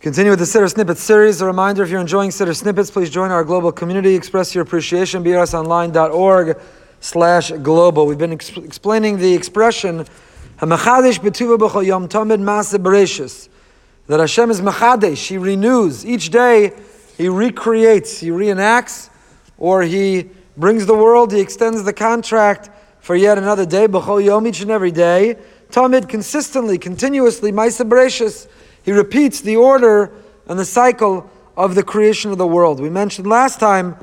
Continue with the Siddur Snippets series. A reminder, if you're enjoying Siddur Snippets, please join our global community. Express your appreciation, brsonline.org slash global. We've been ex- explaining the expression. That Hashem is Machadesh, He renews. Each day, He recreates, He reenacts, or He brings the world, He extends the contract for yet another day, b'chol yom, each and every day. Tamid, consistently, continuously, bereshis he repeats the order and the cycle of the creation of the world. We mentioned last time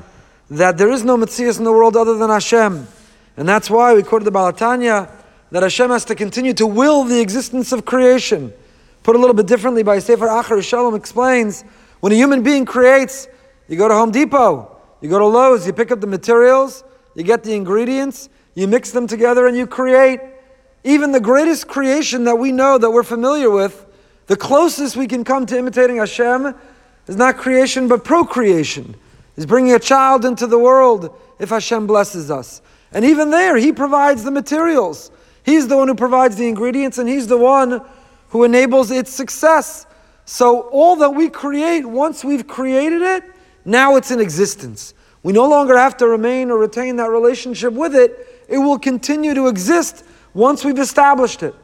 that there is no Metzias in the world other than Hashem. And that's why we quoted the Baal HaTanya that Hashem has to continue to will the existence of creation. Put a little bit differently by Sefer Achar Shalom explains when a human being creates, you go to Home Depot, you go to Lowe's, you pick up the materials, you get the ingredients, you mix them together, and you create. Even the greatest creation that we know that we're familiar with the closest we can come to imitating Hashem is not creation but procreation. Is bringing a child into the world if Hashem blesses us. And even there, He provides the materials. He's the one who provides the ingredients and He's the one who enables its success. So all that we create, once we've created it, now it's in existence. We no longer have to remain or retain that relationship with it. It will continue to exist once we've established it.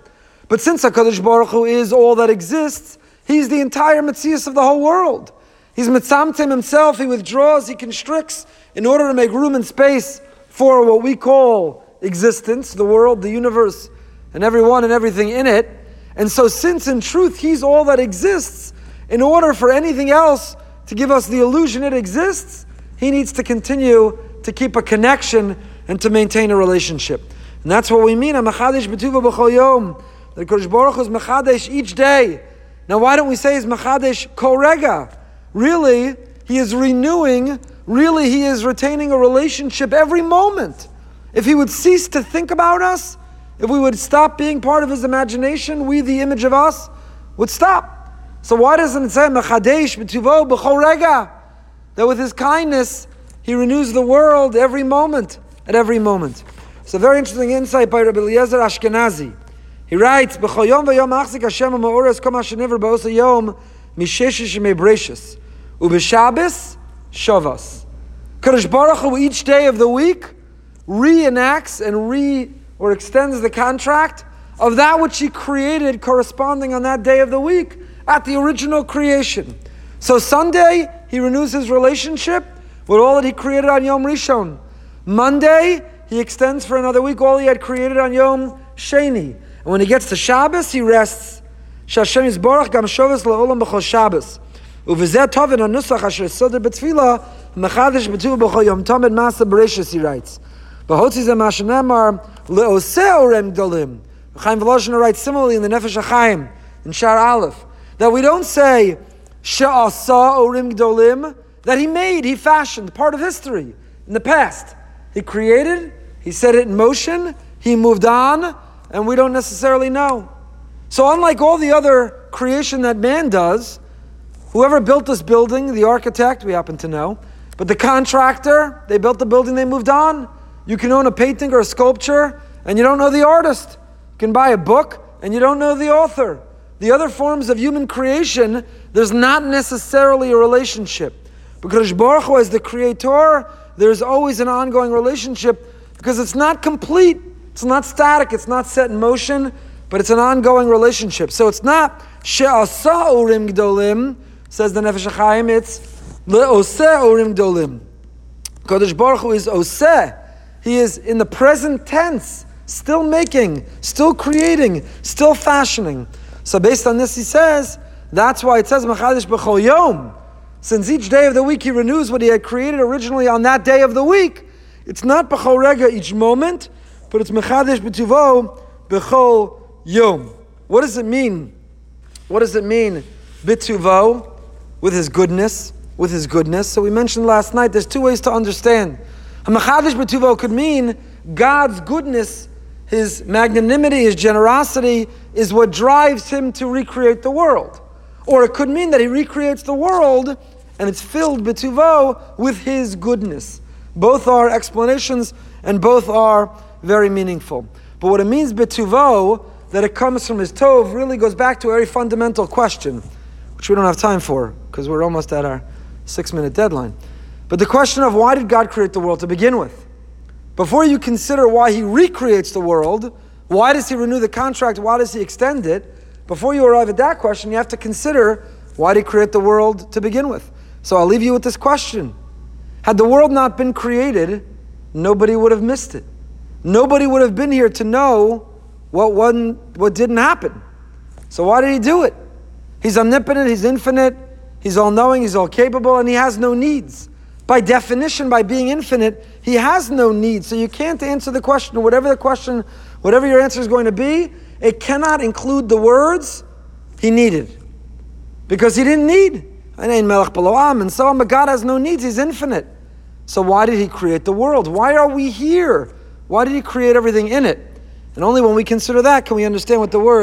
But since HaKadosh Baruch Hu is all that exists, He's the entire Metzias of the whole world. He's Mitzamtim himself, He withdraws, He constricts in order to make room and space for what we call existence, the world, the universe, and everyone and everything in it. And so, since in truth He's all that exists, in order for anything else to give us the illusion it exists, He needs to continue to keep a connection and to maintain a relationship. And that's what we mean. The Kodesh Baruch is Mechadesh each day. Now, why don't we say he's Mechadesh Korega? Really, he is renewing, really, he is retaining a relationship every moment. If he would cease to think about us, if we would stop being part of his imagination, we, the image of us, would stop. So why doesn't it say Mechadesh B'tuvo B'chorega? That with his kindness, he renews the world every moment, at every moment. It's a very interesting insight by Rabbi Eliezer Ashkenazi. He writes, "B'chol yom v'yom achzik Hashem ha'ma'oras kol ma'sheniver ba'os ha'yom misheshish me'breshus u'b'shabes shavas." Kadosh Baruch Hu each day of the week reenacts and re or extends the contract of that which He created corresponding on that day of the week at the original creation. So Sunday He renews His relationship with all that He created on Yom Rishon. Monday He extends for another week all He had created on Yom Sheni. And when he gets to Shabbos, he rests. Shashem Yisborach gam shovas la'olam b'chol Shabbos. Uvizet tovin nusach asher soder b'tfila mechadish b'tuv b'chol yom tamid masa bereshis, he writes. V'hotzi orem gdolim. Chaim Volozhiner writes similarly in the Nefesh HaChaim, in Shar Aleph, that we don't say she'asa orim gdolim, that he made, he fashioned, part of history in the past. He created, he set it in motion, he moved on, and we don't necessarily know. So, unlike all the other creation that man does, whoever built this building, the architect, we happen to know, but the contractor, they built the building, they moved on. You can own a painting or a sculpture, and you don't know the artist. You can buy a book, and you don't know the author. The other forms of human creation, there's not necessarily a relationship. Because Baruch Hu, as the creator, there's always an ongoing relationship because it's not complete it's not static, it's not set in motion, but it's an ongoing relationship. So it's not she'asa urim gdolim, says the Nefesh HaChaim, it's le'oseh urim gdolim. Kodesh Baruch Hu is oseh. He is in the present tense, still making, still creating, still fashioning. So based on this, he says, that's why it says Machadish B'chol Yom. Since each day of the week he renews what he had created originally on that day of the week, it's not B'chol Rega each moment, but it's Mechadesh B'tuvo B'chol Yom. What does it mean? What does it mean, B'tuvo, with his goodness? With his goodness. So we mentioned last night there's two ways to understand. Mechadesh B'tuvo could mean God's goodness, his magnanimity, his generosity is what drives him to recreate the world. Or it could mean that he recreates the world and it's filled B'tuvo with his goodness. Both are explanations and both are very meaningful. But what it means betuvo, that it comes from his tov, really goes back to a very fundamental question, which we don't have time for because we're almost at our six minute deadline. But the question of why did God create the world to begin with? Before you consider why He recreates the world, why does He renew the contract, why does He extend it? Before you arrive at that question, you have to consider why did He create the world to begin with? So I'll leave you with this question. Had the world not been created, nobody would have missed it. Nobody would have been here to know what, wasn't, what didn't happen. So why did He do it? He's omnipotent, He's infinite, He's all knowing, He's all capable, and He has no needs. By definition, by being infinite, He has no needs. So you can't answer the question, whatever the question, whatever your answer is going to be, it cannot include the words He needed. Because He didn't need. And so on, but God has no needs, He's infinite. So why did He create the world? Why are we here? Why did He create everything in it? And only when we consider that can we understand what the word